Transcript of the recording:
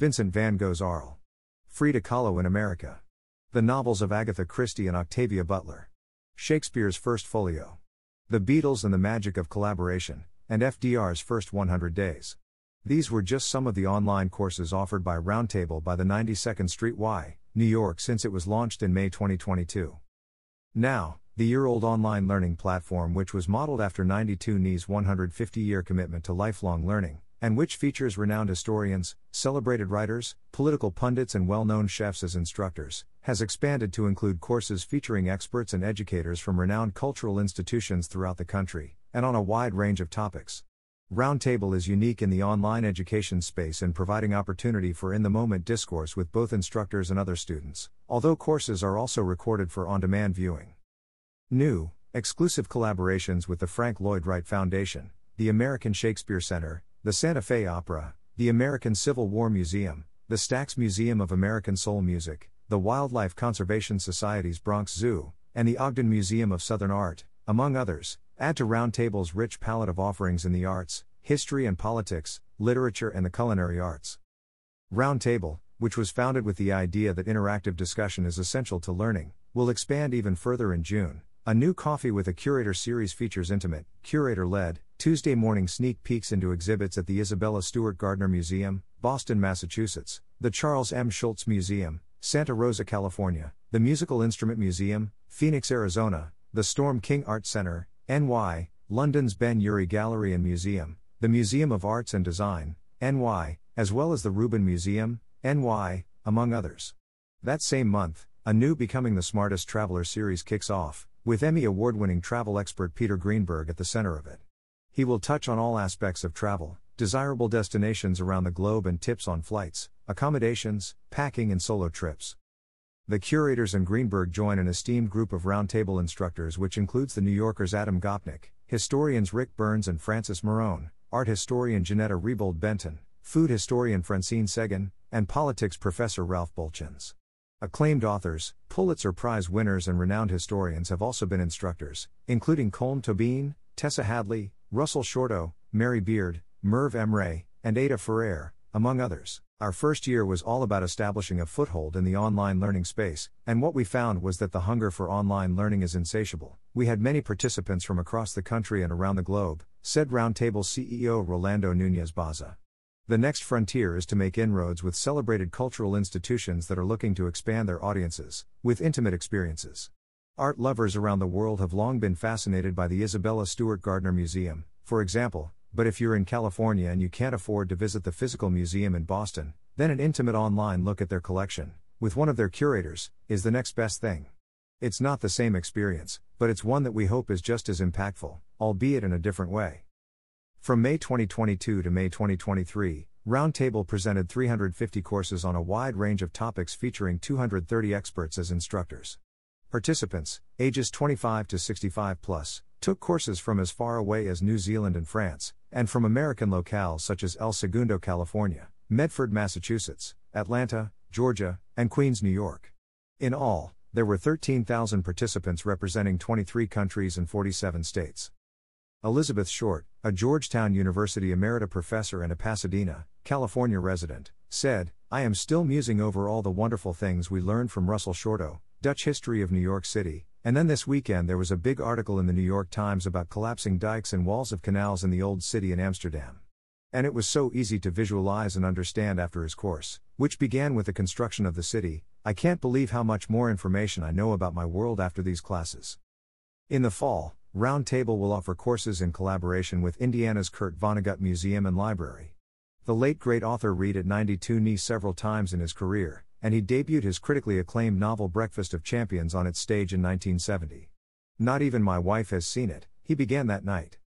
Vincent van Gogh's Arles. Frida Kahlo in America. The novels of Agatha Christie and Octavia Butler. Shakespeare's First Folio. The Beatles and the Magic of Collaboration, and FDR's First 100 Days. These were just some of the online courses offered by Roundtable by the 92nd Street Y, New York since it was launched in May 2022. Now, the year old online learning platform, which was modeled after 92NY's 150 year commitment to lifelong learning, and which features renowned historians, celebrated writers, political pundits, and well known chefs as instructors, has expanded to include courses featuring experts and educators from renowned cultural institutions throughout the country, and on a wide range of topics. Roundtable is unique in the online education space in providing opportunity for in the moment discourse with both instructors and other students, although courses are also recorded for on demand viewing. New, exclusive collaborations with the Frank Lloyd Wright Foundation, the American Shakespeare Center, the Santa Fe Opera, the American Civil War Museum, the Stax Museum of American Soul Music, the Wildlife Conservation Society's Bronx Zoo, and the Ogden Museum of Southern Art, among others, add to Roundtable's rich palette of offerings in the arts, history and politics, literature, and the culinary arts. Roundtable, which was founded with the idea that interactive discussion is essential to learning, will expand even further in June. A new Coffee with a Curator series features intimate, curator led, Tuesday morning sneak peeks into exhibits at the Isabella Stewart Gardner Museum, Boston, Massachusetts, the Charles M. Schulz Museum, Santa Rosa, California, the Musical Instrument Museum, Phoenix, Arizona, the Storm King Art Center, NY, London's Ben Uri Gallery and Museum, the Museum of Arts and Design, NY, as well as the Rubin Museum, NY, among others. That same month, a new Becoming the Smartest Traveler series kicks off, with Emmy award winning travel expert Peter Greenberg at the center of it. He will touch on all aspects of travel, desirable destinations around the globe, and tips on flights, accommodations, packing, and solo trips. The curators and Greenberg join an esteemed group of roundtable instructors, which includes the New Yorker's Adam Gopnik, historians Ric Burns and Francis Morrone, art historian Janetta Rebold Benton, food historian Francine Segan, and politics professor Ralph Buultjens. Acclaimed authors, Pulitzer Prize winners, and renowned historians have also been instructors, including Colm Tóibín, Tessa Hadley, Russell Shorto, Mary Beard, Merve Emre, and Ada Ferrer, among others. Our first year was all about establishing a foothold in the online learning space, and what we found was that the hunger for online learning is insatiable. We had many participants from across the country and around the globe, said Roundtable CEO Rolando Nunez Baza. The next frontier is to make inroads with celebrated cultural institutions that are looking to expand their audiences with intimate experiences. Art lovers around the world have long been fascinated by the Isabella Stewart Gardner Museum, for example, but if you're in California and you can't afford to visit the physical museum in Boston, then an intimate online look at their collection, with one of their curators, is the next best thing. It's not the same experience, but it's one that we hope is just as impactful, albeit in a different way. From May 2022 to May 2023, Roundtable presented 350 courses on a wide range of topics featuring 230 experts as instructors. Participants, ages 25 to 65 plus, took courses from as far away as New Zealand and France, and from American locales such as El Segundo, California, Medford, Massachusetts, Atlanta, Georgia, and Queens, New York. In all, there were 13,000 participants representing 23 countries and 47 states. Elizabeth Short, a Georgetown University emerita professor and a Pasadena, California resident, said, I am still musing over all the wonderful things we learned from Russell Shorto, Dutch History of New York City, and then this weekend there was a big article in the New York Times about collapsing dikes and walls of canals in the Old City in Amsterdam. And it was so easy to visualize and understand after his course, which began with the construction of the city. I can't believe how much more information I know about my world after these classes. In the fall, Roundtable will offer courses in collaboration with Indiana's Kurt Vonnegut Museum and Library. The late great author read at 92NY several times in his career, and he debuted his critically acclaimed novel Breakfast of Champions on its stage in 1970. Not even my wife has seen it, he began that night.